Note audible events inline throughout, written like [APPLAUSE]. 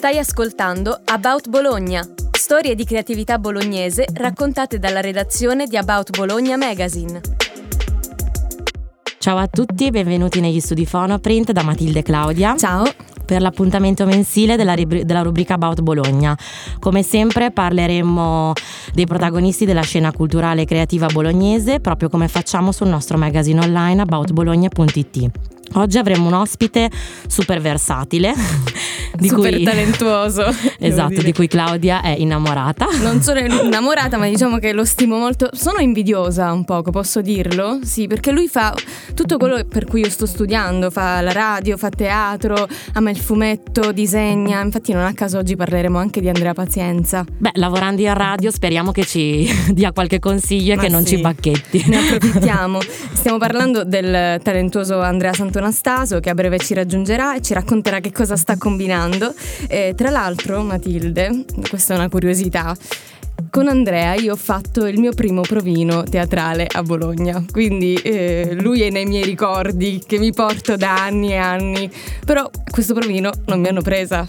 Stai ascoltando About Bologna, storie di creatività bolognese raccontate dalla redazione di About Bologna Magazine. Ciao a tutti e benvenuti negli studi Fonoprint da Matilde Claudia. Ciao. Per l'appuntamento mensile della, ribri- della rubrica About Bologna. Come sempre parleremo dei protagonisti della scena culturale e creativa bolognese, proprio come facciamo sul nostro magazine online aboutbologna.it. Oggi avremo un ospite super versatile. [LAUGHS] Di super cui, talentuoso. [LAUGHS] esatto, di cui Claudia è innamorata. Non sono [LAUGHS] innamorata, ma diciamo che lo stimo molto. Sono invidiosa un poco, posso dirlo? Sì, perché lui fa tutto quello per cui io sto studiando, fa la radio, fa teatro, ama il fumetto, disegna. Infatti non a caso oggi parleremo anche di Andrea Pazienza. Beh, lavorando in radio speriamo che ci dia qualche consiglio e che non sì. ci bacchetti. Ne approfittiamo. Stiamo parlando del talentuoso Andrea Santonastaso che a breve ci raggiungerà e ci racconterà che cosa sta combinando. Eh, tra l'altro, Matilde, questa è una curiosità. Con Andrea io ho fatto il mio primo provino teatrale a Bologna, quindi eh, lui è nei miei ricordi che mi porto da anni e anni, però questo provino non mi hanno presa.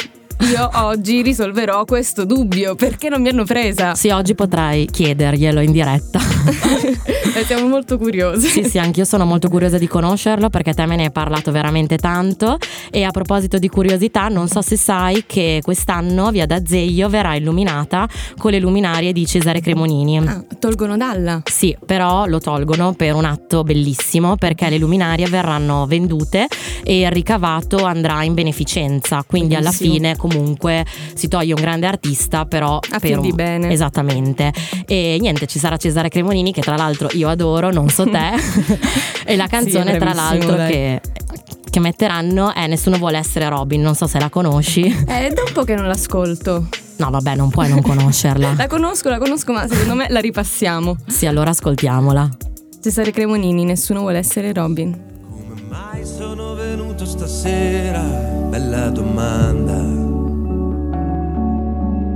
Io oggi risolverò questo dubbio perché non mi hanno presa. Sì, oggi potrai chiederglielo in diretta. [LAUGHS] e siamo molto curiosi. Sì, sì, anch'io sono molto curiosa di conoscerlo perché te me ne hai parlato veramente tanto. E a proposito di curiosità, non so se sai che quest'anno via d'Azeglio verrà illuminata con le luminarie di Cesare Cremonini. Ah, tolgono dalla? Sì, però lo tolgono per un atto bellissimo perché le luminarie verranno vendute e il ricavato andrà in beneficenza. Quindi Bellissimo. alla fine comunque si toglie un grande artista, però A per un- di bene. Esattamente. E niente, ci sarà Cesare Cremonini che tra l'altro io adoro, non so te. [LAUGHS] e la canzone Sì, tra l'altro dai. che che metteranno è Nessuno vuole essere Robin, non so se la conosci. [LAUGHS] Eh, è da un po' che non l'ascolto. No, vabbè, non puoi non conoscerla. [LAUGHS] La conosco, la conosco, ma secondo me la ripassiamo. Sì, allora ascoltiamola. Cesare Cremonini, nessuno vuole essere Robin. Come mai sono venuto stasera? Bella domanda.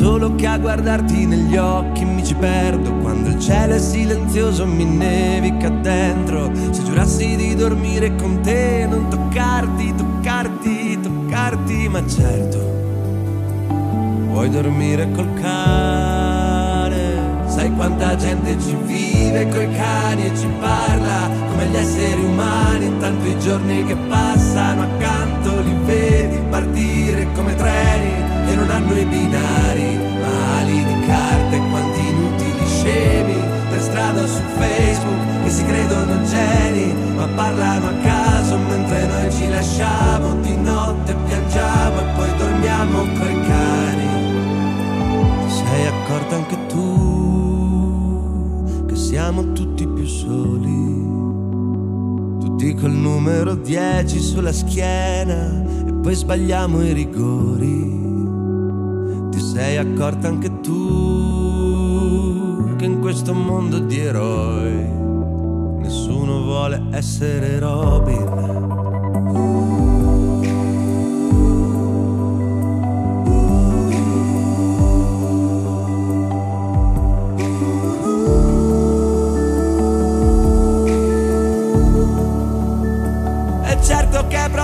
Solo che a guardarti negli occhi mi ci perdo quando il cielo è silenzioso mi nevica dentro. Se giurassi di dormire con te, non toccarti, toccarti, toccarti, ma certo, vuoi dormire col cane. Sai quanta gente ci vive coi cani e ci parla come gli esseri umani. Intanto i giorni che passano accanto li vedi partire come treni che non hanno i binari, ma ali di carte e quanti inutili scemi per strada su Facebook che si credono geni, ma parlano a caso mentre noi ci lasciamo di notte piangiamo e poi dormiamo coi cani. Ti sei accorta anche tu siamo tutti più soli, tutti col numero 10 sulla schiena e poi sbagliamo i rigori. Ti sei accorta anche tu che in questo mondo di eroi nessuno vuole essere Robin.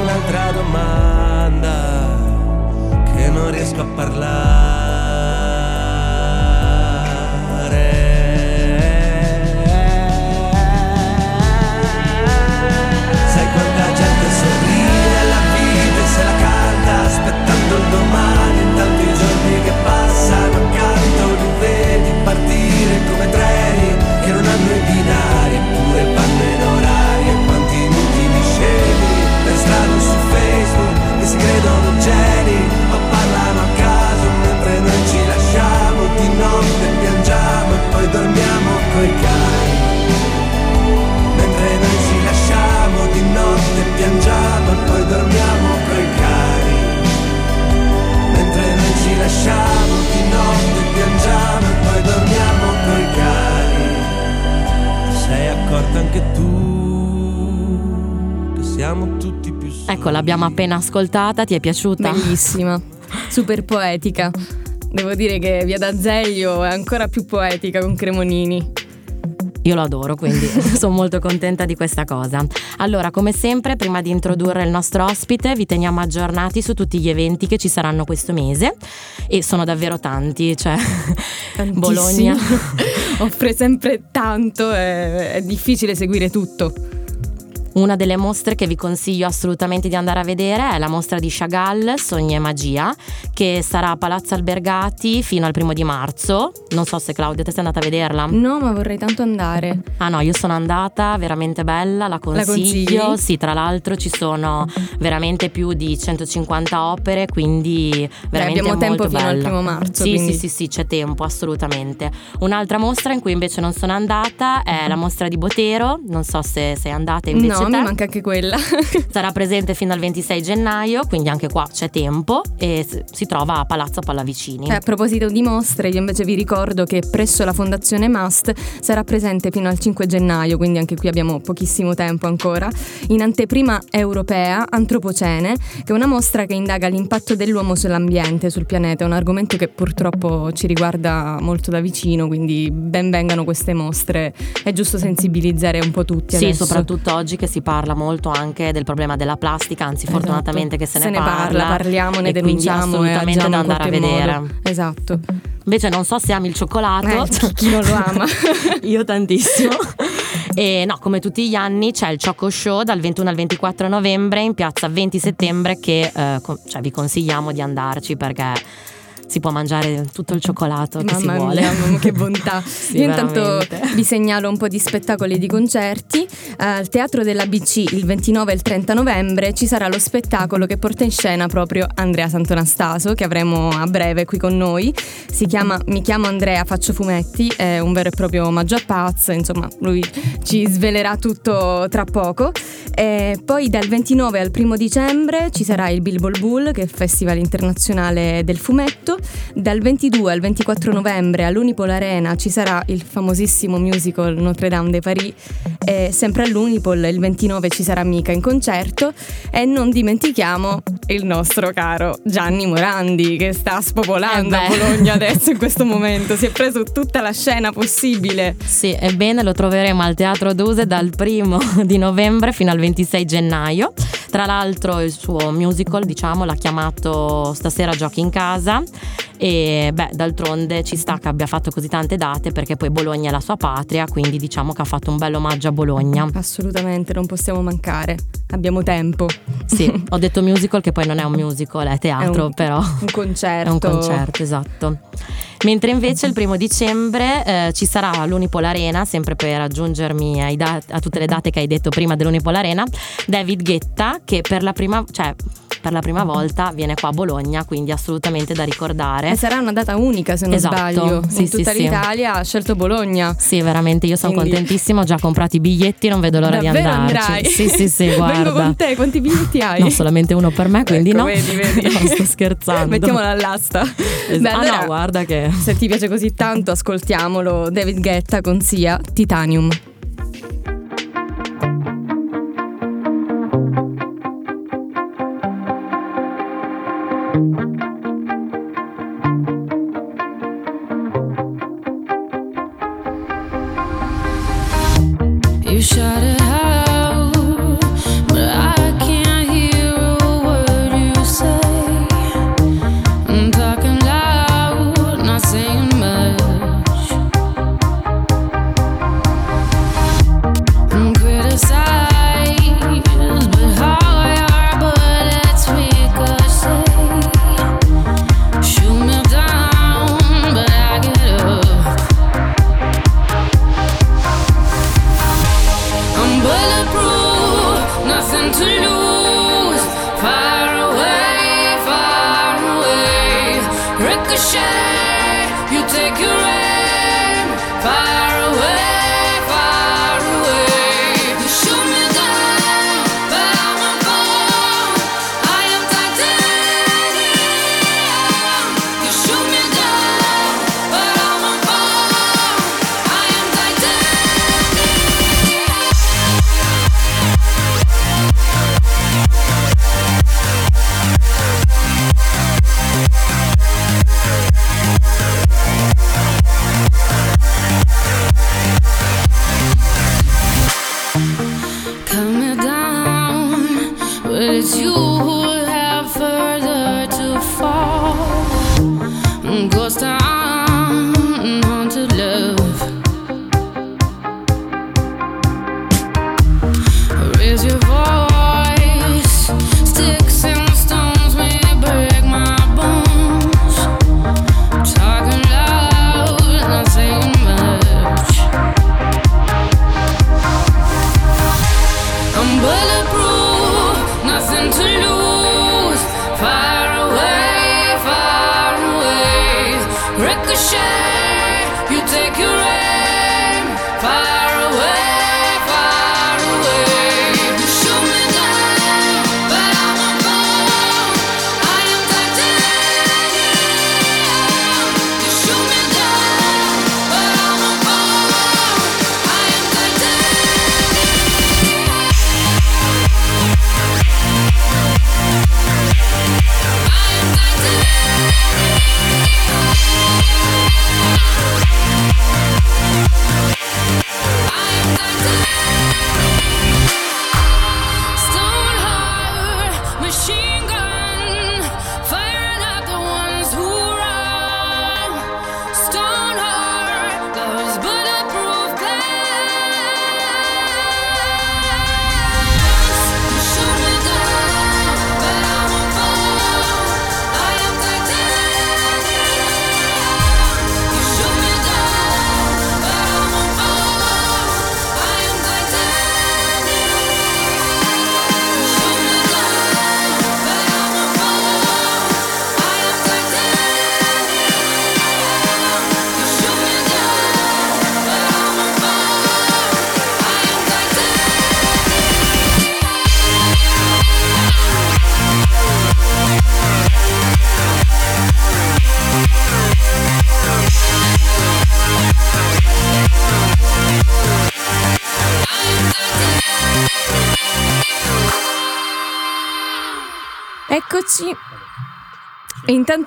un'altra domanda che non riesco a parlare. L'abbiamo appena ascoltata, ti è piaciuta? Bellissima, super poetica. Devo dire che Via d'Azeglio è ancora più poetica con Cremonini. Io lo adoro, quindi [LAUGHS] sono molto contenta di questa cosa. Allora, come sempre, prima di introdurre il nostro ospite, vi teniamo aggiornati su tutti gli eventi che ci saranno questo mese e sono davvero tanti, cioè Tantissimo. Bologna. [LAUGHS] Offre sempre tanto, è, è difficile seguire tutto. Una delle mostre che vi consiglio assolutamente di andare a vedere è la mostra di Chagall, Sogni e Magia, che sarà a Palazzo Albergati fino al primo di marzo. Non so se Claudia te sei andata a vederla. No, ma vorrei tanto andare. Ah no, io sono andata, veramente bella, la consiglio. consigli? sì, tra l'altro ci sono veramente più di 150 opere, quindi veramente abbiamo tempo fino al primo marzo, Sì, quindi- sì, sì, sì, c'è tempo, assolutamente. Un'altra mostra in cui invece non sono andata è la mostra di Botero, non so se sei andata invece no, mi manca anche quella. [LAUGHS] Sarà presente fino al 26 gennaio, quindi anche qua c'è tempo e si trova a Palazzo Pallavicini. Eh, a proposito di mostre, io invece vi ricordo che presso la Fondazione Must sarà presente fino al 5 gennaio, quindi anche qui abbiamo pochissimo tempo ancora, in anteprima europea Antropocene, che è una mostra che indaga l'impatto dell'uomo sull'ambiente, sul pianeta. È un argomento che purtroppo ci riguarda molto da vicino, quindi ben vengano queste mostre. È giusto sensibilizzare un po' tutti. Sì, adesso. soprattutto oggi che si parla molto anche del problema della plastica, anzi Esatto. fortunatamente che se, ne parla, parliamo, ne e denunciamo assolutamente da andare a vedere. modo. Esatto. Invece non so se ami il cioccolato. Eh, chi non lo ama? [LAUGHS] Io tantissimo. E no, come tutti gli anni c'è il Choco Show dal 21 al 24 novembre in piazza 20 settembre che eh, co- cioè, vi consigliamo di andarci perché si può mangiare tutto il cioccolato che si Mamma vuole. mia, mamma, che bontà. [LAUGHS] Sì, Io intanto veramente. vi segnalo un po' di spettacoli e di concerti. Eh, Al Teatro della BC il 29 e il 30 novembre ci sarà lo spettacolo che porta in scena proprio Andrea Santonastaso, che avremo a breve qui con noi. Si chiama Mi chiamo Andrea, faccio fumetti, è un vero e proprio omaggio a Paz, insomma lui ci svelerà tutto tra poco. E poi dal 29 al 1 dicembre ci sarà il Bilbol Bull, che è il Festival internazionale del fumetto. Dal 22 al 24 novembre all'Unipol Arena ci sarà il famosissimo musical Notre Dame de Paris. E sempre all'Unipol il 29 ci sarà Mica in concerto. E non dimentichiamo il nostro caro Gianni Morandi, che sta spopolando Eh. Bologna adesso in questo momento. Si è preso tutta la scena possibile. Sì, ebbene lo troveremo al Teatro Duse dal primo di novembre fino al 26 gennaio. Tra l'altro il suo musical, diciamo, l'ha chiamato Stasera giochi in casa e beh, d'altronde ci sta che abbia fatto così tante date perché poi Bologna è la sua patria, quindi diciamo che ha fatto un bel omaggio a Bologna. Assolutamente, non possiamo mancare. Abbiamo tempo. Sì, [LAUGHS] ho detto musical che poi non è un musical, è teatro, È un- però Un concerto. È un concerto, esatto. Mentre invece il primo dicembre eh, ci sarà all'Unipol Arena, sempre per aggiungermi da- a tutte le date che hai detto prima dell'Unipol Arena, David Guetta che per la prima, cioè, per la prima volta viene qua a Bologna, quindi assolutamente da ricordare. E sarà una data unica se non Esatto, sbaglio. sì, in tutta sì. l'Italia ha scelto Bologna. Sì, veramente, io sono Quindi- contentissima, ho già comprato i biglietti, non vedo l'ora Davvero di andarci. andrai? Sì, sì, sì, [LAUGHS] Vengo guarda. con te, quanti biglietti hai? No, solamente uno per me, quindi Ecco, no. vedi, vedi. [LAUGHS] No, sto scherzando. Mettiamola all'asta. Es- Beh, ah allora, no, guarda che... se ti piace così tanto, ascoltiamolo. David Guetta con Sia Titanium.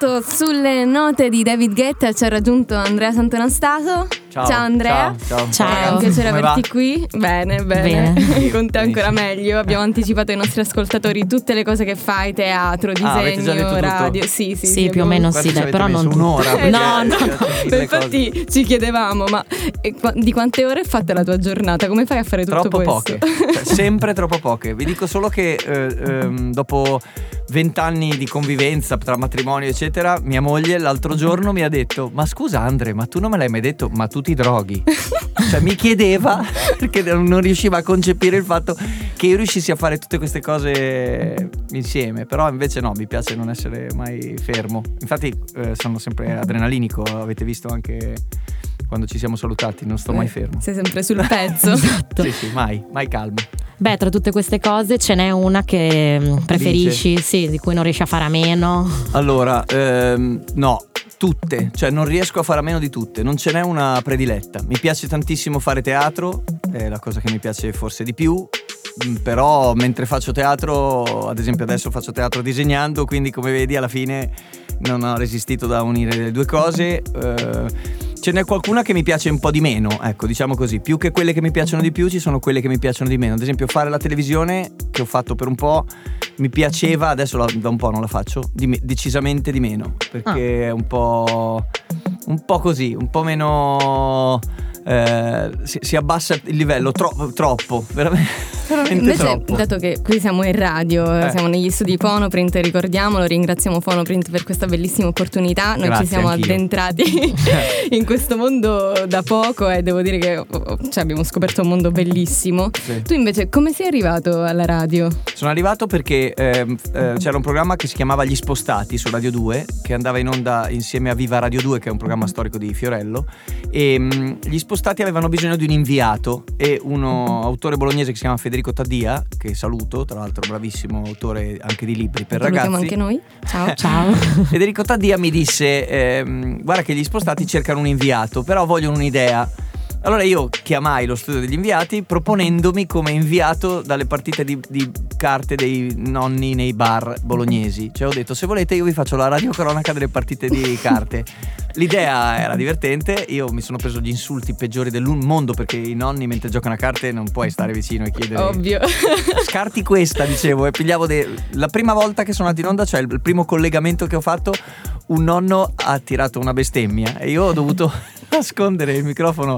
Intanto sulle note di David Guetta ci ha raggiunto Andrea Santonastato. Ciao. Andrea. Ciao. Ciao. È un piacere Come averti va? qui. Bene, bene. Bene. [LAUGHS] Con te ancora meglio. Abbiamo anticipato ai nostri ascoltatori tutte le cose che fai, teatro, Ah, disegno, tutto? radio. Sì, sì, Sì, più o meno sì, dai, però non. Un'ora? No, no, [LAUGHS] infatti cose. ci chiedevamo, ma eh, di quante ore è fatta la tua giornata? Come fai a fare tutto Troppo questo? poche, Cioè, sempre troppo poche. Vi dico solo che eh, ehm, dopo vent'anni di convivenza tra matrimonio, eccetera, mia moglie l'altro giorno mi ha detto: Ma scusa, Andre, ma tu non me l'hai mai detto, ma tu ti droghi? [LAUGHS] cioè, mi chiedeva [LAUGHS] perché non riusciva a concepire il fatto che io riuscissi a fare tutte queste cose insieme. Però invece no, mi piace non essere mai fermo. Infatti, eh, sono sempre adrenalinico, avete visto anche quando ci siamo salutati, non sto mai fermo. Sei sempre sul [LAUGHS] pezzo. Esatto. Sì, sì, mai, mai calmo. Beh, tra tutte queste cose ce n'è una che mm, preferisci, sì, di cui non riesci a fare a meno. Allora, ehm, no, tutte, cioè non riesco a fare a meno di tutte, non ce n'è una prediletta. Mi piace tantissimo fare teatro, è la cosa che mi piace forse di più, mm, però mentre faccio teatro, ad esempio adesso faccio teatro disegnando, quindi come vedi alla fine non ho resistito da unire le due cose. eh, ce n'è qualcuna che mi piace un po' di meno, ecco, diciamo così. Più che quelle che mi piacciono di più, ci sono quelle che mi piacciono di meno. Ad esempio, fare la televisione, che ho fatto per un po', mi piaceva, adesso la- da un po' non la faccio, di me- decisamente di meno. Perché è un po'. un po' così, un po' meno. Eh, si, si abbassa il livello tro- troppo, veramente, veramente Invece, troppo. dato che qui siamo in radio, Eh. siamo negli studi Fonoprint, ricordiamolo, ringraziamo Fonoprint per questa bellissima opportunità. Noi Grazie, ci siamo anch'io. addentrati [LAUGHS] in questo mondo da poco e devo dire che oh, oh, cioè, abbiamo scoperto un mondo bellissimo. Sì. Tu invece come sei arrivato alla radio? Sono arrivato perché ehm, eh, c'era un programma che si chiamava Gli Spostati su Radio 2, che andava in onda insieme a Viva Radio 2, che è un programma storico di Fiorello. E mm, gli Spostati avevano bisogno di un inviato e uno autore bolognese che si chiama Federico Taddia, che saluto, tra l'altro bravissimo autore anche di libri per Salutiamo ragazzi. anche noi. Ciao. [LAUGHS] Ciao. Federico Taddia mi disse: ehm, Guarda, che gli spostati cercano un inviato, però vogliono un'idea. Allora io chiamai lo studio degli inviati proponendomi come inviato dalle partite di, di carte dei nonni nei bar bolognesi. Cioè ho detto se volete io vi faccio la radiocronaca delle partite di [LAUGHS] carte. L'idea era divertente, io mi sono preso gli insulti peggiori del mondo perché i nonni mentre giocano a carte non puoi stare vicino e chiedere... Ovvio. [LAUGHS] Scarti questa, dicevo, e pigliavo de- la prima volta che sono andato in onda, cioè il primo collegamento che ho fatto, un nonno ha tirato una bestemmia e io ho dovuto [LAUGHS] nascondere il microfono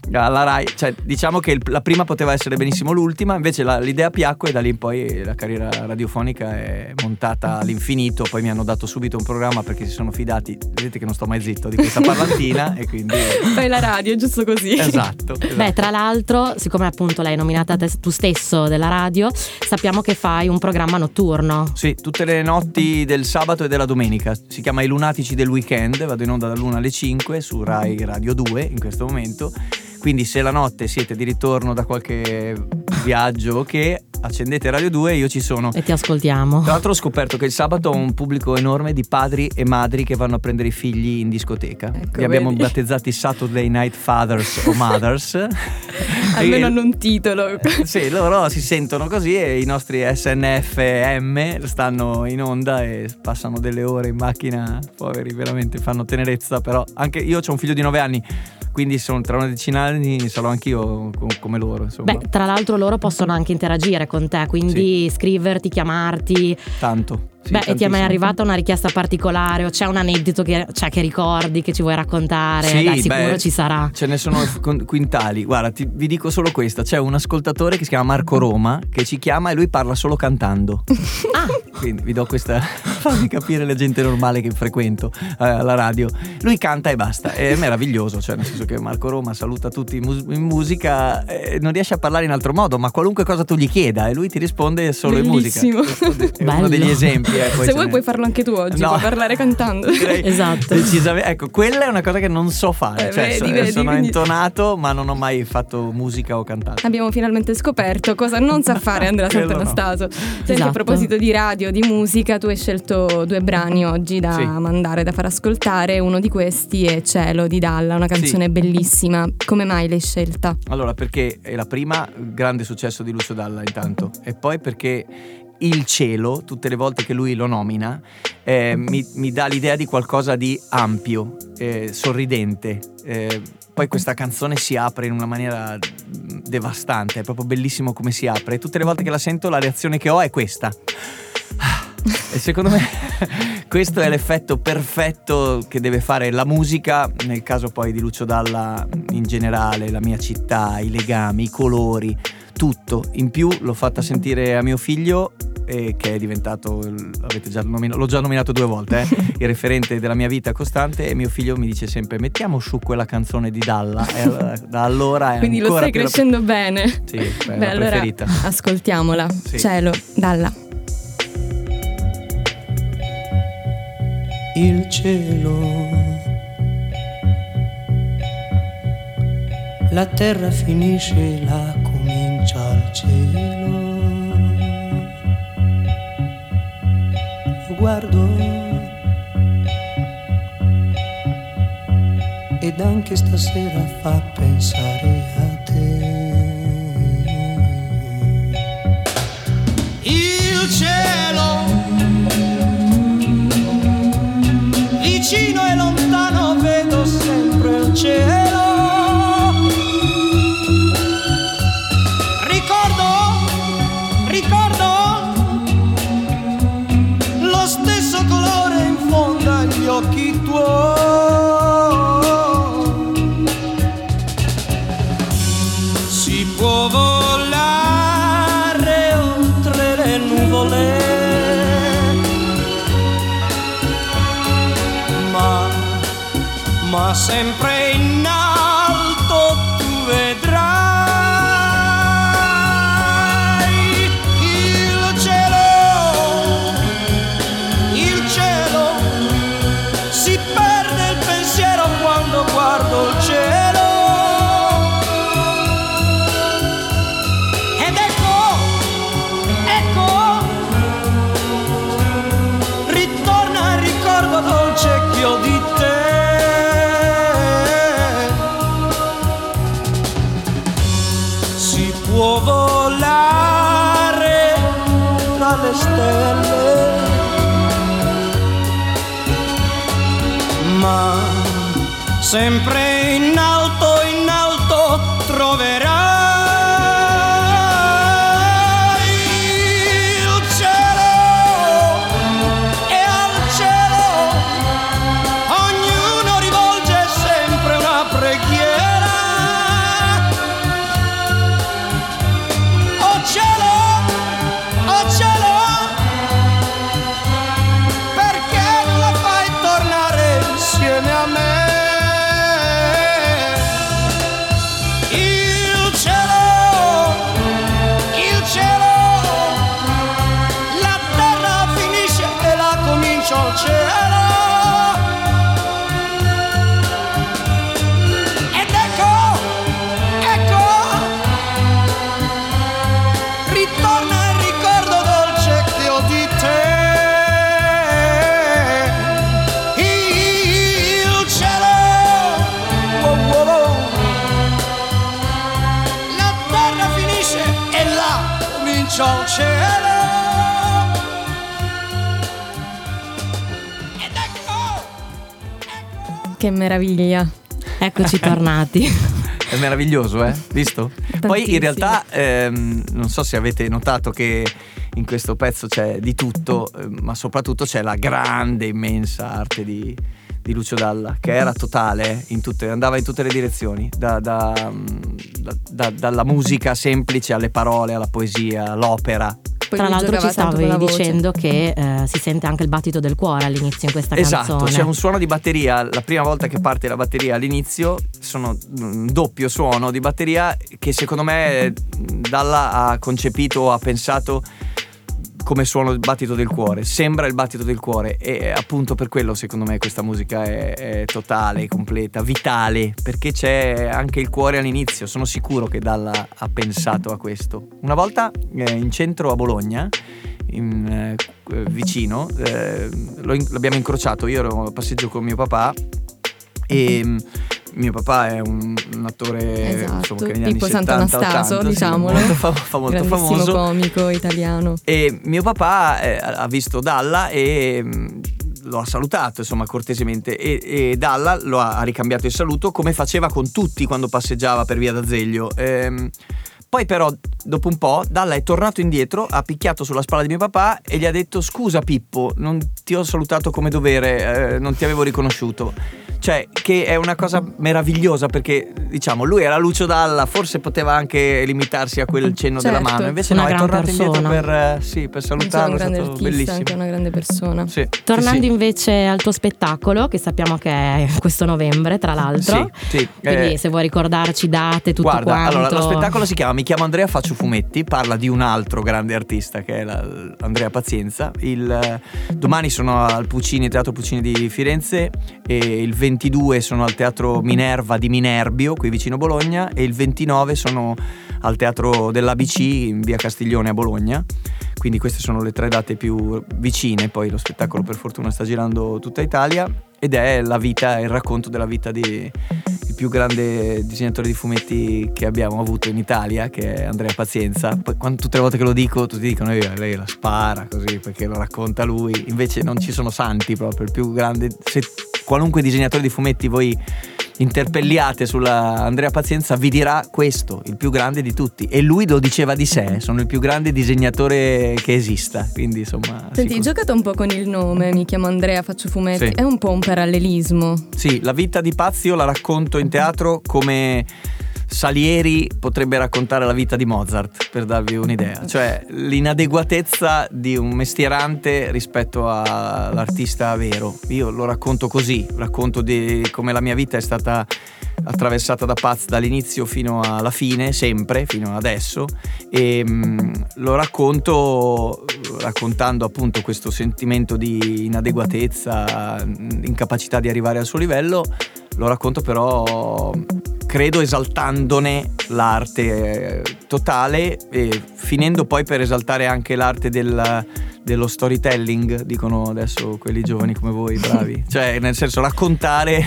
alla Rai. Cioè, diciamo che il- la prima poteva essere benissimo l'ultima, invece la- l'idea piacque e da lì in poi la carriera radiofonica è montata all'infinito. Poi mi hanno dato subito un programma perché si sono fidati, vedete che non sto mai zitto, di questa parlantina e quindi... [LAUGHS] Fai la radio, giusto così. Esatto. Beh, esatto. tra l'altro, siccome appunto l'hai nominata te- tu stesso della radio, sappiamo che fai un programma notturno. Sì, tutte le notti del sabato e della domenica. Si chiama I Lunatici del Weekend, vado in onda dall'1 alle 5 su Rai Radio 2 in questo momento. Quindi se la notte siete di ritorno da qualche viaggio che, accendete Radio 2 e io ci sono. E ti ascoltiamo. Tra l'altro ho scoperto che il sabato ho un pubblico enorme di padri e madri che vanno a prendere i figli in discoteca. Ecco, Li abbiamo vedi. battezzati Saturday Night Fathers o Mothers. [LAUGHS] Almeno hanno un titolo. [LAUGHS] sì, loro si sentono così e i nostri SNFM stanno in onda e passano delle ore in macchina, poveri, veramente fanno tenerezza, però anche io ho un figlio di 9 anni, quindi sono tra una decina di anni sarò anch'io co- come loro, insomma. Beh, tra l'altro loro possono anche interagire con te, quindi scriverti, chiamarti. Tanto. Sì, Beh, e ti è mai arrivata una richiesta particolare o c'è un aneddoto che, cioè, che ricordi, che ci vuoi raccontare? Sì, Dai, sicuro beh, ci sarà. Ce ne sono quintali. Guarda, ti- vi dico solo questa: c'è un ascoltatore che si chiama Marco Roma che ci chiama e lui parla solo cantando. [LAUGHS] Ah, Quindi vi do questa. fammi capire la gente normale che frequento eh, alla radio. Lui canta e basta. È meraviglioso. Cioè, nel senso che Marco Roma saluta tutti in, mus- in musica, eh, non riesce a parlare in altro modo, ma qualunque cosa tu gli chieda e lui ti risponde solo Bellissimo. in musica. È uno degli esempi. Eh, poi Se vuoi n'è. puoi farlo anche tu oggi, No. puoi parlare cantando. [LAUGHS] Direi Esatto. decisamente- Ecco, quella è una cosa che non so fare. Eh, cioè, vedi, so- vedi, sono quindi- intonato, ma non ho mai fatto musica o cantato. Abbiamo finalmente scoperto cosa non sa fare Andrea [LAUGHS] Quello no. Sant'Anastaso. Senti, Esatto. a proposito di radio, di musica, tu hai scelto due brani oggi da Sì. mandare, da far ascoltare. Uno di questi è Cielo di Dalla, una canzone bellissima. Come mai l'hai scelta? Allora, perché è la prima grande successo di Lucio Dalla intanto, e poi perché il cielo, tutte le volte che lui lo nomina, eh, mi, mi dà l'idea di qualcosa di ampio, eh, sorridente. Eh, poi questa canzone si apre in una maniera mm, devastante, è proprio bellissimo come si apre. Tutte le volte che la sento la reazione che ho è questa. E secondo me [LAUGHS] questo è l'effetto perfetto che deve fare la musica, nel caso poi di Lucio Dalla in generale, la mia città, i legami, i colori, tutto. In più l'ho fatta sentire a mio figlio eh, che è diventato, l'avete già nomina- l'ho già nominato due volte, eh, [LAUGHS] il referente della mia vita costante e mio figlio mi dice sempre mettiamo su quella canzone di Dalla e allora- da allora è Quindi lo stai più la- crescendo bene. Sì, beh, è Beh, la allora preferita. ascoltiamola. Sì. Cielo, Dalla. il cielo. La terra finisce, la comincia il cielo. Lo guardo ed anche stasera fa pensare sempre Che meraviglia. Eccoci tornati. È meraviglioso, eh? Visto? Poi Tantissimo. in realtà ehm, non so se avete notato che in questo pezzo c'è di tutto, eh, ma soprattutto c'è la grande, immensa arte di, di Lucio Dalla, che era totale, eh, in tutte- andava in tutte le direzioni, da- da- mm, da- da- dalla musica semplice alle parole, alla poesia, all'opera. Poi Tra l'altro ci stavi dicendo che eh, si sente anche il battito del cuore all'inizio in questa Esatto, canzone. c'è un suono di batteria, la prima volta che parte la batteria all'inizio, sono un doppio suono di batteria che secondo me Dalla ha concepito, ha pensato come suono il battito del cuore, sembra il battito del cuore e appunto per quello secondo me questa musica è, è totale, completa, vitale, perché c'è anche il cuore all'inizio, sono sicuro che Dalla ha pensato a questo. Una volta eh, in centro a Bologna, in, eh, eh, vicino, eh, l'abbiamo incrociato, io ero a passeggio con mio papà e mm, mio papà è un, un attore Esatto, insomma, che negli anni Pippo 70, Sant'Anastaso, 80, sì, diciamolo. molto, fa- fa molto famoso. comico italiano. E mio papà eh, ha visto Dalla e mh, lo ha salutato insomma cortesemente e, e Dalla lo ha, ha ricambiato il saluto come faceva con tutti quando passeggiava per via d'Azeglio. Ehm, poi però dopo un po' Dalla è tornato indietro, ha picchiato sulla spalla di mio papà e gli ha detto scusa Pippo, non ti ho salutato come dovere, eh, non ti avevo riconosciuto. Cioè, che è una cosa meravigliosa perché, diciamo, lui era Lucio Dalla, forse poteva anche limitarsi a quel cenno della Certo. mano, invece no, è tornato indietro persona. per, eh, sì, per salutarlo, è stato bellissimo. anche una grande persona. Sì, Tornando sì. invece al tuo spettacolo, che sappiamo che è questo novembre, tra l'altro. Sì, sì, Quindi eh, se vuoi ricordarci date, tutto Guarda, quanto. allora lo spettacolo si chiama Mi chiamo Andrea, faccio fumetti, parla di un altro grande artista che è la- Andrea Pazienza. Il, eh, domani sono al Puccini, Teatro Puccini di Firenze e il 22 sono al Teatro Minerva di Minerbio, qui vicino Bologna, e il 29 sono al Teatro dell'ABC in via Castiglione a Bologna. Quindi queste sono le tre date più vicine, poi lo spettacolo per fortuna sta girando tutta Italia ed è la vita, il racconto della vita di più grande disegnatore di fumetti che abbiamo avuto in Italia, che è Andrea Pazienza. Poi quando, tutte le volte che lo dico, tutti dicono "Eh, lei la spara così perché lo racconta lui. Invece non ci sono santi proprio, il più grande. Se qualunque disegnatore di fumetti voi interpelliate sulla Andrea Pazienza vi dirà questo, il più grande di tutti. E lui lo diceva di sé, sono il più grande disegnatore che esista. Quindi insomma... Senti, sicur- giocato un po' con il nome, mi chiamo Andrea, faccio fumetti. Sì. È un po' un parallelismo. Sì, la vita di Pazio la racconto in teatro come Salieri potrebbe raccontare la vita di Mozart, per darvi un'idea. Cioè l'inadeguatezza di un mestierante rispetto all'artista vero. Io lo racconto così, racconto di come la mia vita è stata attraversata da Paz dall'inizio fino alla fine, sempre, fino adesso, e mm, lo racconto raccontando appunto questo sentimento di inadeguatezza, mm, incapacità di arrivare al suo livello, lo racconto però credo esaltandone l'arte eh, totale e finendo poi per esaltare anche l'arte del, dello storytelling, dicono adesso quelli giovani come voi, bravi. [LAUGHS] cioè, nel senso, raccontare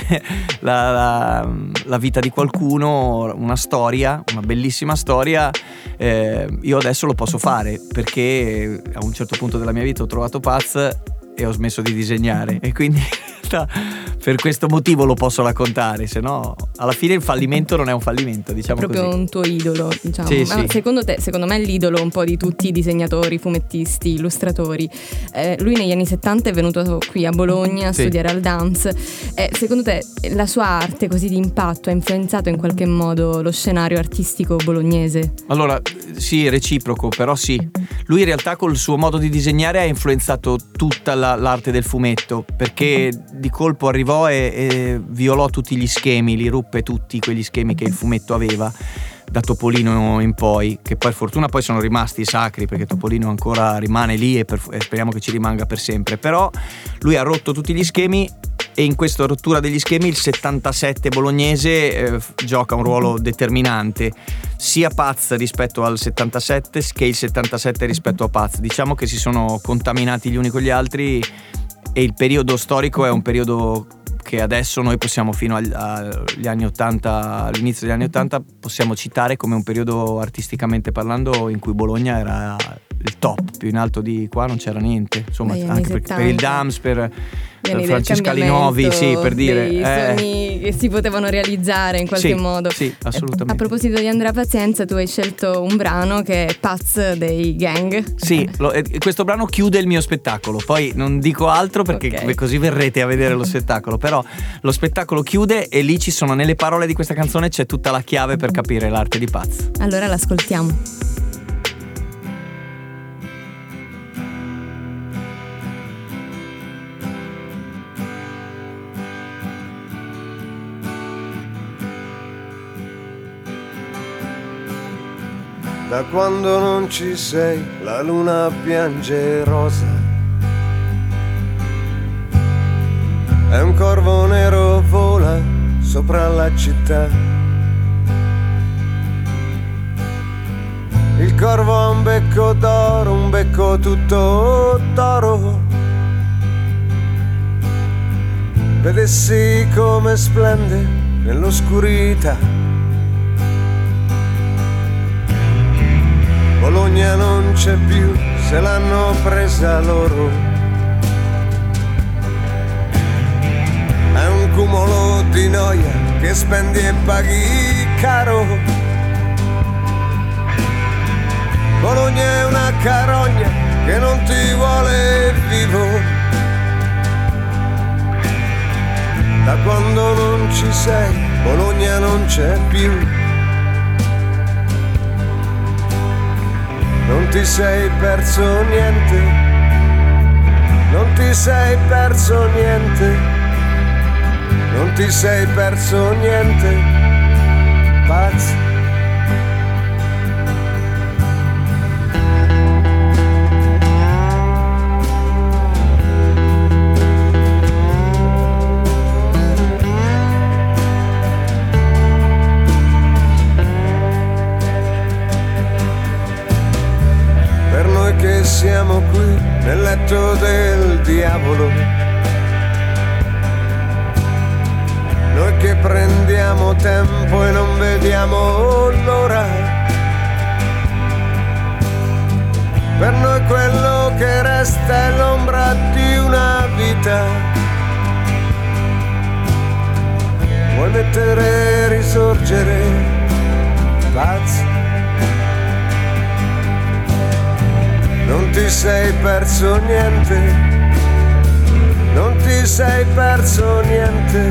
la, la- la vita di qualcuno, una storia, una bellissima storia. eh, io adesso lo posso fare perché a un certo punto della mia vita ho trovato Paz e ho smesso di disegnare e quindi realtà per questo motivo lo posso raccontare, se no alla fine il fallimento non è un fallimento, diciamo proprio così. un tuo idolo, diciamo. Sì, Ma sì. secondo te, secondo me è l'idolo un po' di tutti i disegnatori, fumettisti, illustratori. Eh, lui negli anni 70 è venuto qui a Bologna a Sì. studiare al dance. Eh, secondo te la sua arte così di impatto ha influenzato in qualche modo lo scenario artistico bolognese? Allora, sì, reciproco, però sì. Lui in realtà col suo modo di disegnare ha influenzato tutta la- l'arte del fumetto, perché di colpo arrivò e, e violò tutti gli schemi, li ruppe tutti quegli schemi che il fumetto aveva da Topolino in poi, che poi fortuna poi sono rimasti sacri perché Topolino ancora rimane lì e, per- e speriamo che ci rimanga per sempre, però lui ha rotto tutti gli schemi e in questa rottura degli schemi il 77 bolognese eh, gioca un ruolo determinante sia Paz rispetto al 77 che il 77 rispetto a Paz. Diciamo che si sono contaminati gli uni con gli altri e il periodo storico è un periodo che adesso noi possiamo fino agli, agli anni 80 all'inizio degli anni 80 possiamo citare come un periodo artisticamente parlando in cui Bologna era il top più in alto di qua non c'era niente insomma anni anche per, per il 70. Dams per Del Francesca Linovi, sì, per dire. Dei eh, sogni che si potevano realizzare in qualche sì, modo. Sì, A assolutamente. proposito di Andrea Pazienza, tu hai scelto un brano che è Paz dei Gang. Sì, lo- eh, questo brano chiude il mio spettacolo, poi non dico altro perché Ok. così verrete a vedere lo spettacolo, però lo spettacolo chiude e lì ci sono nelle parole di questa canzone c'è tutta la chiave per capire l'arte di Paz. Allora l'ascoltiamo. Da quando non ci sei, la luna piange rosa. E un corvo nero vola sopra la città. Il corvo ha un becco d'oro, un becco tutto d'oro. Vedessi come splende nell'oscurità. Bologna non c'è più, se l'hanno presa loro. È un cumulo di noia che spendi e paghi caro. Bologna è una carogna che non ti vuole vivo. Da quando non ci sei, Bologna non c'è più. Non ti sei perso niente, non ti sei perso niente, non ti sei perso niente, pazzo. Siamo qui nel letto del diavolo. Noi che prendiamo tempo e non vediamo l'ora. Per noi quello che resta è l'ombra di una vita. Vuoi mettere risorgere pazzo? Ti sei perso niente, non ti sei perso niente,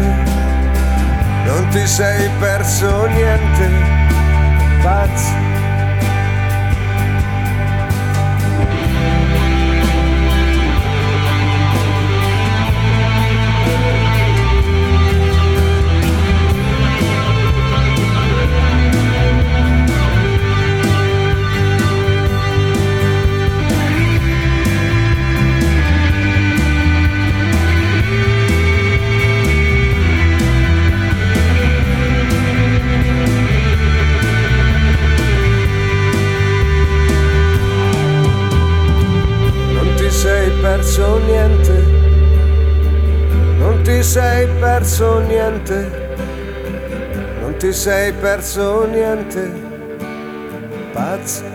non ti sei perso niente, pazzo. Ti sei perso niente, non ti sei perso niente, pazzo.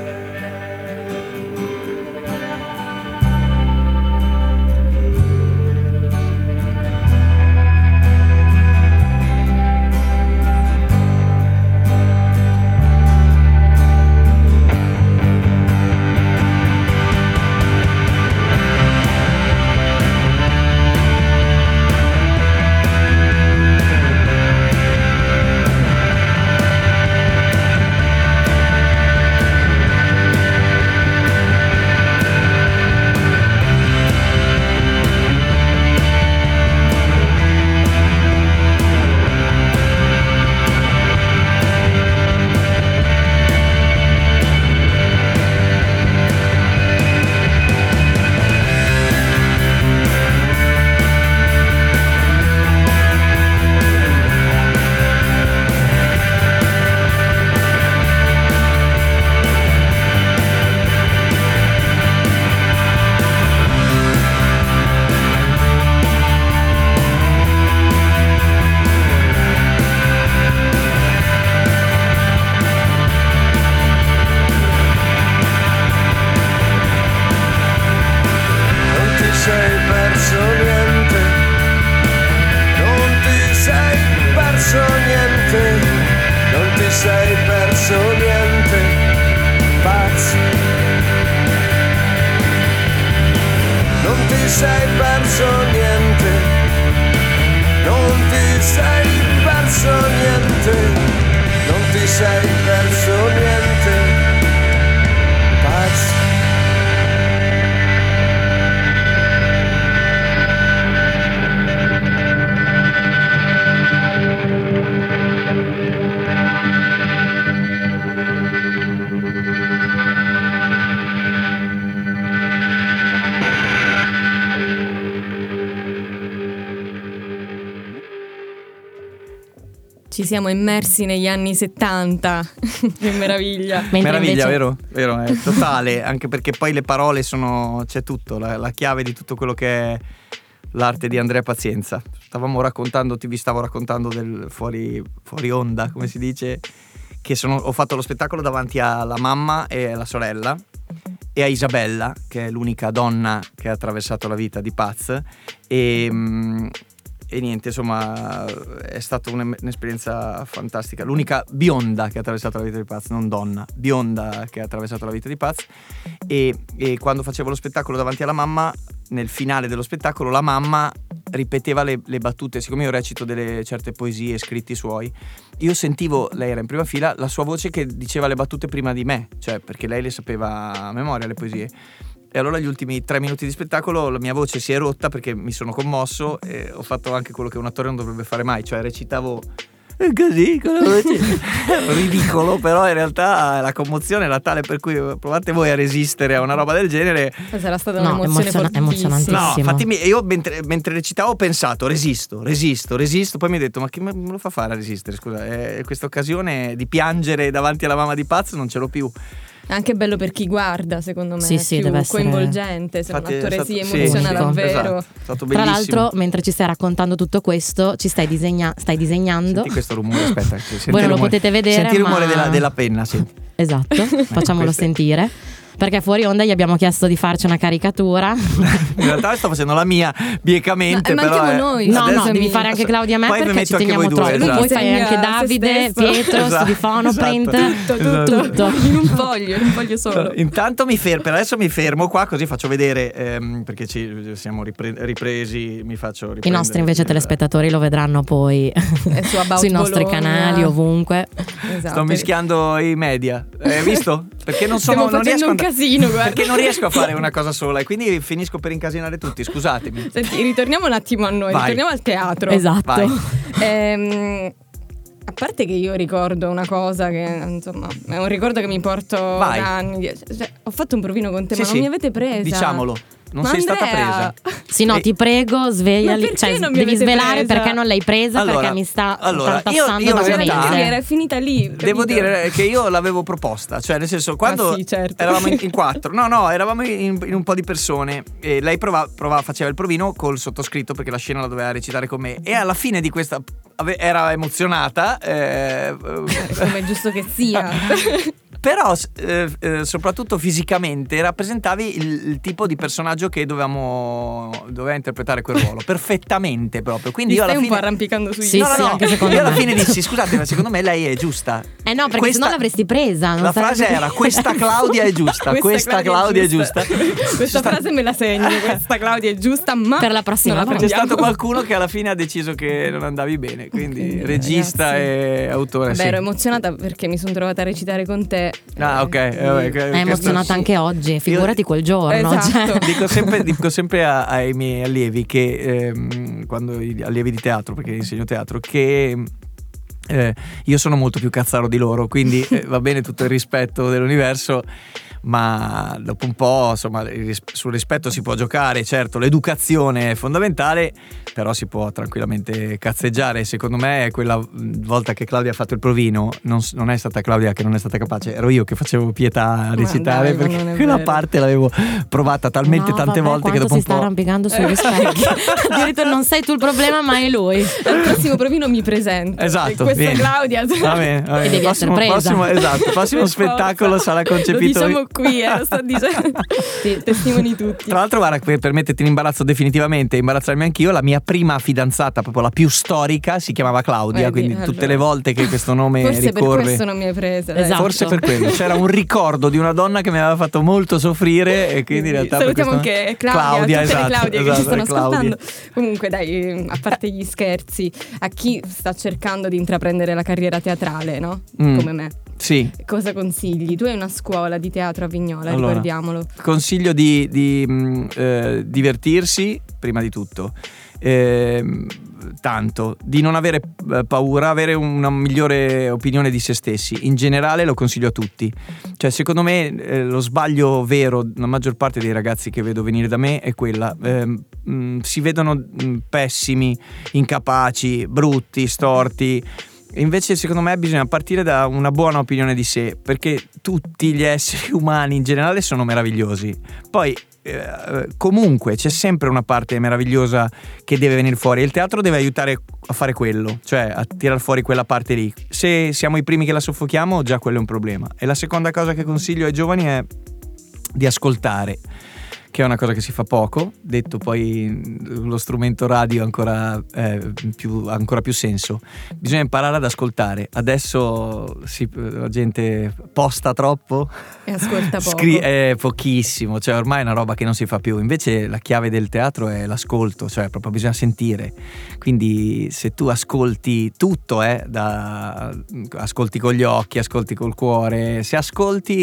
Siamo immersi negli anni 70. [LAUGHS] che meraviglia. Meraviglia, vero? Vero, è totale, anche perché poi le parole sono. c'è tutto, la, la chiave di tutto quello che è l'arte di Andrea Pazienza. Stavamo raccontando, ti vi stavo raccontando del fuori, fuori onda, come si dice, che sono- ho fatto lo spettacolo davanti alla mamma e alla sorella e a Isabella, che è l'unica donna che ha attraversato la vita di Paz. E, mm, e niente, insomma, è stata un- un'esperienza fantastica. L'unica bionda che ha attraversato la vita di Paz, non donna, bionda che ha attraversato la vita di Paz. E, e quando facevo lo spettacolo davanti alla mamma, nel finale dello spettacolo, la mamma ripeteva le, le battute. Siccome io recito delle certe poesie, scritti suoi, io sentivo, lei era in prima fila, la sua voce che diceva le battute prima di me, cioè perché lei le sapeva a memoria le poesie. E allora gli ultimi tre minuti di spettacolo la mia voce si è rotta perché mi sono commosso e ho fatto anche quello che un attore non dovrebbe fare mai, cioè recitavo così, con la voce. [LAUGHS] ridicolo, però in realtà la commozione era tale per cui provate voi a resistere a una roba del genere. Sarà stata No, un'emozione emozionantissimo. No, infatti mi- io mentre, mentre recitavo ho pensato resisto, resisto, resisto, poi mi ho detto ma chi me lo fa fare a resistere? Scusa, eh, questa occasione di piangere davanti alla mamma di Paz non ce l'ho più. È anche bello per chi guarda, secondo me. Sì, è sì, più deve essere- coinvolgente. Se Infatti un è attore stato- si sì, emoziona unico. davvero. Esatto, è stato Tra l'altro, mentre ci stai raccontando tutto questo, ci stai, disegna- stai disegnando. Senti questo rumore, aspetta. Voi non lo potete vedere, Senti il rumore ma- della, della penna, senti. Esatto, [LAUGHS] facciamolo sentire. Perché fuori onda gli abbiamo chiesto di farci una caricatura. In realtà sto facendo la mia biecamente, Ma- e però manchiamo eh, noi, No, no, devi fare anche Claudia e me Poi perché ci teniamo due, troppo. esatto. Poi fai Disegna anche Davide, stesso. Pietro, Esatto, Studifono, esatto. Print. Tutto, Esatto. tutto. In un foglio, in un foglio solo. Intanto mi fermo, per adesso mi fermo qua così faccio vedere, ehm, perché ci siamo ripre- ripresi, mi faccio I riprendere. nostri invece telespettatori lo vedranno poi [LAUGHS] sui nostri Bologna. canali, ovunque. Esatto. Sto mischiando i media, hai visto? Perché non sono Stiamo non facendo riesco un a- casino, guarda. Perché non riesco a fare una cosa sola e quindi finisco per incasinare tutti, scusatemi. Senti, ritorniamo un attimo a noi, Vai. ritorniamo al teatro. Esatto. Vai. Ehm, a parte che io ricordo una cosa che, insomma, è un ricordo che mi porto Vai. da anni. Cioè, ho fatto un provino con te, Sì, ma non sì. mi avete presa. Diciamolo. Non Ma sei stata Andrea! presa. Sì, no, E- ti prego, svegliali. Cioè, devi svelare presa? perché non l'hai presa Allora, perché mi sta allora, io- io realtà- era finita lì. Devo capito? dire che io l'avevo proposta, cioè nel senso quando Ah, sì, certo. eravamo in, in [LAUGHS] quattro, no no, eravamo in, in un po' di persone e lei prova, prova- faceva il provino col sottoscritto perché la scena la doveva recitare con me e alla fine di questa era emozionata, eh, Come è giusto che sia. [LAUGHS] però eh, eh, soprattutto fisicamente rappresentavi il, il tipo di personaggio che dovevamo, doveva interpretare quel ruolo, [LAUGHS] perfettamente proprio. Quindi Ti io alla stai un po' fine... arrampicando sui Sì, no, no, sì, no, anche secondo io alla me. fine dissi [LAUGHS] scusate ma secondo me lei è giusta Eh no, perché Questa- sennò l'avresti presa. non la frase era [LAUGHS] questa Claudia è giusta, questa, Claudia, è giusta. Questa frase me la segno, questa Claudia è giusta, ma Per la prossima volta. C'è stato qualcuno che alla fine ha deciso che non andavi bene, quindi Quindi, regista ragazzi. e autore. Vabbè, sì. ero emozionata perché mi sono trovata a recitare con te. Ah, ok. eh, vabbè, che- È emozionata anche oggi, figurati quel giorno. Esatto. cioè. [LAUGHS] Dico sempre, dico [LAUGHS] sempre a- ai miei allievi che ehm, quando gli allievi di teatro, perché insegno teatro, che eh, io sono molto più cazzaro di loro, quindi eh, va bene tutto il rispetto dell'universo. Ma dopo un po', insomma, sul rispetto si può giocare, certo, l'educazione è fondamentale, però si può tranquillamente cazzeggiare. Secondo me, quella volta che Claudia ha fatto il provino, non, non è stata Claudia che non è stata capace, ero io che facevo pietà a recitare, dai, perché è quella vero. parte l'avevo provata talmente No, tante vabbè, volte che dopo un si sta po'. arrampicando sugli [LAUGHS] specchi. [LAUGHS] Addirittura non sei tu il problema, ma è lui. [LAUGHS] Al prossimo provino mi presento. Esatto, questa vieni. Claudia. Va bene, va bene. E devi prossimo, essere presa. prossimo- esatto, prossimo spettacolo sarà Lo concepito. diciamo qui, eh, lo sto dicendo. [LAUGHS] Sì, testimoni tutti. Tra l'altro, guarda, per per metterti in imbarazzo definitivamente, imbarazzarmi anch'io, la mia prima fidanzata, proprio la più storica, si chiamava Claudia. Vedi, quindi allora. tutte le volte che questo nome Forse per ricorre. questo non mi hai presa. Esatto. Forse per quello. C'era un ricordo di una donna che mi aveva fatto molto soffrire e quindi in realtà per Salutiamo questo- anche Claudia, tutte esatto, le Claudie che esatto, ci stanno Claudia. ascoltando. Comunque, dai, a parte gli scherzi, a chi sta cercando di intraprendere la carriera teatrale, no? Mm. Come me. Sì, Cosa consigli? Tu hai una scuola di teatro a Vignola, Allora. ricordiamolo. consiglio di, di, mh, eh, divertirsi prima di tutto. Ehm, tanto di non avere eh, paura, avere una migliore opinione di se stessi. In generale lo consiglio a tutti. Cioè, secondo me eh, lo sbaglio vero, la maggior parte dei ragazzi che vedo venire da me è quella. ehm, mh, si vedono mh, pessimi, incapaci, brutti, storti. Invece, secondo me, bisogna partire da una buona opinione di sé, perché tutti gli esseri [LAUGHS] umani in generale sono meravigliosi. Poi, eh, comunque, c'è sempre una parte meravigliosa che deve venire fuori. Il teatro deve aiutare a fare quello, cioè a tirar fuori quella parte lì. Se siamo i primi che la soffochiamo, già quello è un problema. E la seconda cosa che consiglio ai giovani è di ascoltare che è una cosa che si fa poco, detto poi lo strumento radio ha ancora, eh, più, ancora più senso. Bisogna imparare ad ascoltare. Adesso si- la gente posta troppo, E ascolta [LAUGHS] poco. scri- eh, pochissimo, cioè ormai è una roba che non si fa più. Invece la chiave del teatro è l'ascolto, cioè proprio bisogna sentire. Quindi se tu ascolti tutto, eh, da- ascolti con gli occhi, ascolti col cuore, se ascolti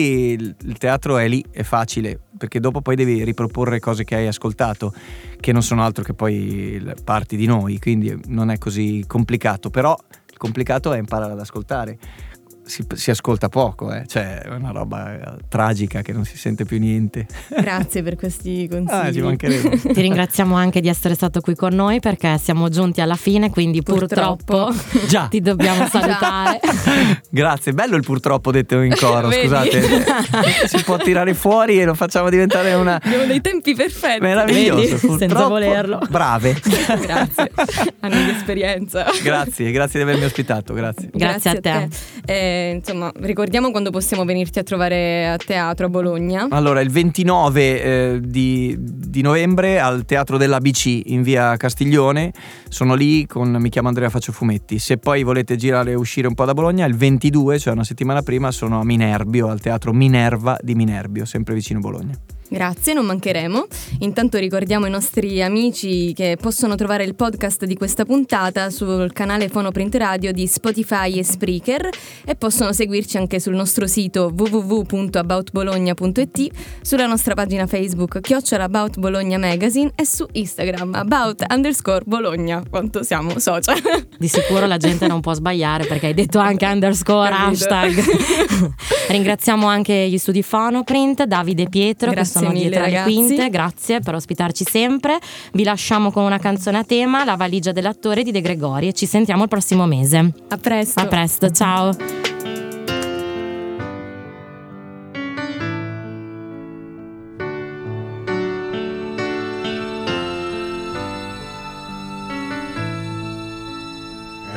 il teatro è lì, è facile, perché dopo poi devi riproporre cose che hai ascoltato, che non sono altro che poi parti di noi, quindi non è così complicato, però il complicato è imparare ad ascoltare. Si, si ascolta poco, eh, cioè è una roba eh, tragica che non si sente più niente. Grazie per questi consigli. [LAUGHS] Ah, ci mancherebbe. [LAUGHS] Ti ringraziamo anche di essere stato qui con noi perché siamo giunti alla fine, quindi purtroppo, Purtroppo. [LAUGHS] Già. ti dobbiamo salutare. Grazie, bello il purtroppo detto in coro, scusate. si può tirare fuori e lo facciamo diventare una Abbiamo dei tempi perfetti. meraviglioso. Vedi? Senza purtroppo. volerlo. Brave. Grazie. Anni di esperienza. grazie, grazie di avermi ospitato, grazie. Grazie a te. Eh, insomma, ricordiamo quando possiamo venirti a trovare a teatro a Bologna. Allora, il 29 eh, di, di novembre al Teatro dell'ABC in via Castiglione, sono lì con, mi chiamo Andrea Faccio Fumetti. Se poi volete girare e uscire un po' da Bologna, il 22, cioè una settimana prima, sono a Minerbio, al Teatro Minerva di Minerbio, sempre vicino Bologna. Grazie, non mancheremo. Intanto ricordiamo i nostri amici che possono trovare il podcast di questa puntata sul canale Fonoprint Radio di Spotify e Spreaker e possono seguirci anche sul nostro sito www.aboutbologna.it, sulla nostra pagina Facebook chiocciola About Bologna Magazine e su Instagram about underscore Bologna. Quanto siamo social. [LAUGHS] Di sicuro la gente non può sbagliare perché hai detto anche underscore Capito. hashtag. [LAUGHS] Ringraziamo anche gli studi Fonoprint, Davide e Pietro Grazie sono mille, dietro ragazzi. quinte, grazie per ospitarci sempre. Vi lasciamo con una canzone a tema, La valigia dell'attore di De Gregori e ci sentiamo il prossimo mese. A presto. A presto, ciao.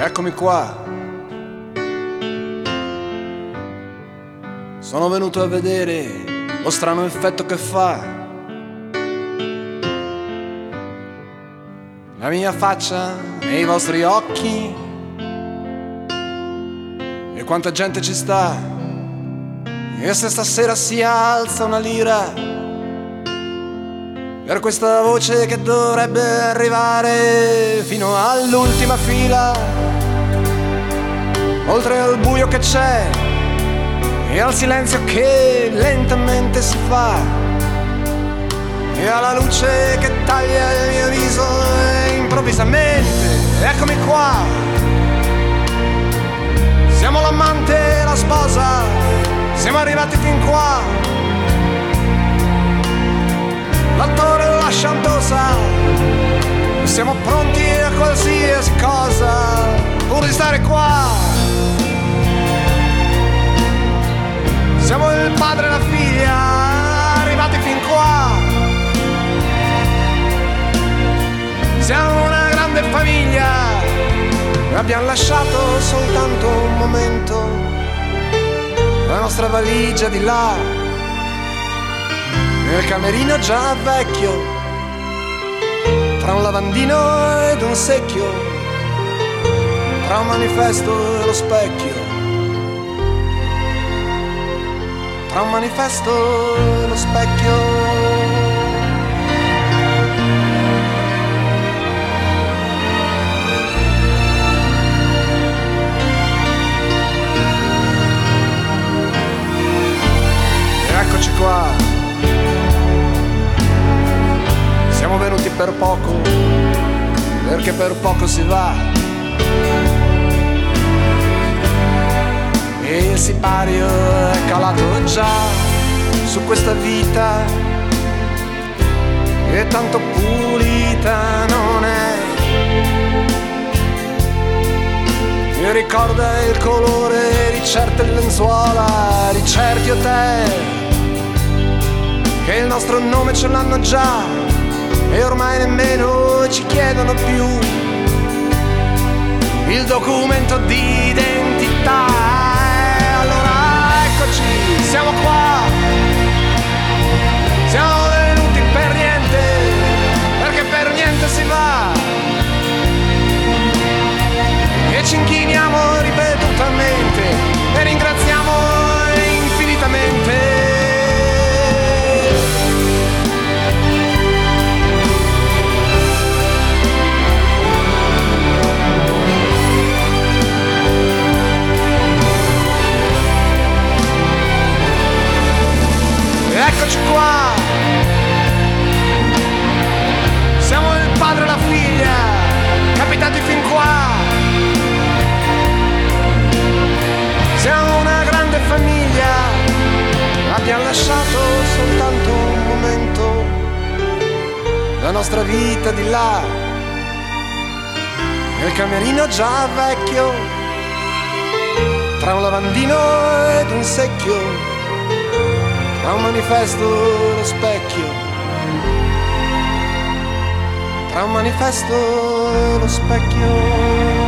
Eccomi qua. Sono venuto a vedere lo strano effetto che fa. La mia faccia nei vostri occhi. E quanta gente ci sta. E se stasera si alza una lira. Per questa voce che dovrebbe arrivare fino all'ultima fila. Oltre al buio che c'è e al silenzio che lentamente si fa. E alla luce che taglia il mio viso e improvvisamente eccomi qua. Siamo l'amante e la sposa siamo arrivati fin qua. L'attore e la chantosa siamo pronti a qualsiasi cosa pur di stare qua Siamo il padre e la figlia, arrivati fin qua. Siamo una grande famiglia, abbiamo lasciato soltanto un momento, la nostra valigia di là, nel camerino già vecchio, tra un lavandino ed un secchio, tra un manifesto e lo specchio. Tra un manifesto e lo specchio. Eccoci qua. Siamo venuti per poco, perché per poco si va. E il sipario è calato già su questa vita e tanto pulita non è. Mi ricorda il colore di certe lenzuola, di certi hotel, che il nostro nome ce l'hanno già e ormai nemmeno ci chiedono più il documento di identità. Allora eccoci, siamo qua. Siamo venuti per niente, perché per niente si va. E ci inchiniamo ripetutamente nostra vita di là, nel camerino già vecchio, tra un lavandino ed un secchio tra un manifesto e lo specchio, tra un manifesto e lo specchio.